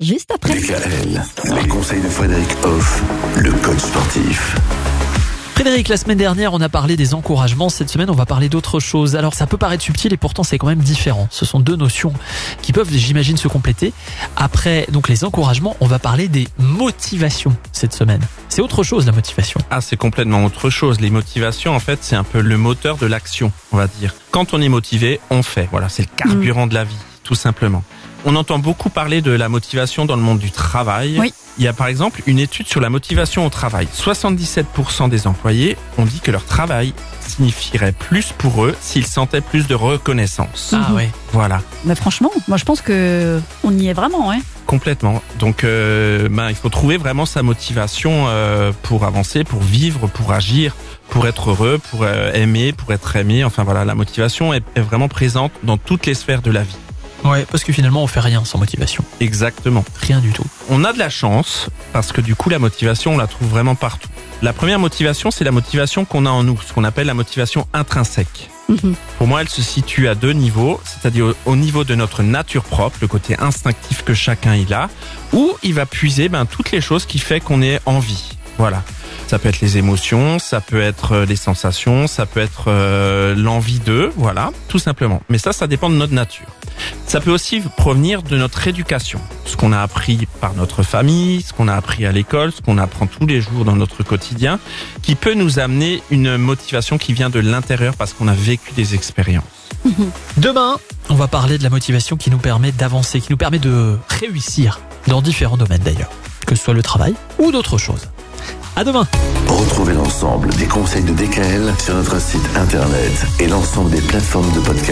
Juste après. DKL, les conseils de Frédéric Hoff, le coach sportif. Frédéric, la semaine dernière, on a parlé des encouragements. Cette semaine, on va parler d'autre chose. Alors, ça peut paraître subtil et pourtant, c'est quand même différent. Ce sont deux notions qui peuvent, j'imagine, se compléter. Après, donc, les encouragements, on va parler des motivations cette semaine. C'est autre chose, la motivation. Ah, c'est complètement autre chose. Les motivations, en fait, c'est un peu le moteur de l'action, on va dire. Quand on est motivé, on fait. Voilà, c'est le carburant de la vie, tout simplement. On entend beaucoup parler de la motivation dans le monde du travail. Oui. Il y a par exemple une étude sur la motivation au travail. 77% des employés ont dit que leur travail signifierait plus pour eux s'ils sentaient plus de reconnaissance. Ah ouais. Voilà, Mais franchement, moi je pense que on y est vraiment. Hein. complètement. Donc euh, ben, il faut trouver vraiment sa motivation euh, pour avancer, pour vivre, pour agir, pour être heureux, pour euh, aimer, pour être aimé. Enfin voilà, la motivation est, est vraiment présente dans toutes les sphères de la vie. Ouais, parce que finalement, on fait rien sans motivation. Exactement. Rien du tout. On a de la chance parce que du coup la motivation on la trouve vraiment partout. La première motivation c'est la motivation qu'on a en nous, ce qu'on appelle la motivation intrinsèque. Mhm. Pour moi elle se situe à deux niveaux, c'est-à-dire au, au niveau de notre nature propre, le côté instinctif que chacun il a, où il va puiser ben, toutes les choses qui fait qu'on est en vie. Voilà. Ça peut être les émotions, ça peut être euh, les sensations, ça peut être euh, l'envie d'eux, voilà, tout simplement. Mais ça, ça dépend de notre nature. Ça peut aussi provenir de notre éducation, ce qu'on a appris par notre famille, ce qu'on a appris à l'école, ce qu'on apprend tous les jours dans notre quotidien, qui peut nous amener une motivation qui vient de l'intérieur parce qu'on a vécu des expériences. Demain, on va parler de la motivation qui nous permet d'avancer, qui nous permet de réussir dans différents domaines d'ailleurs, que ce soit le travail ou d'autres choses. À demain. Retrouvez l'ensemble des conseils de DKL sur notre site internet et l'ensemble des plateformes de podcast.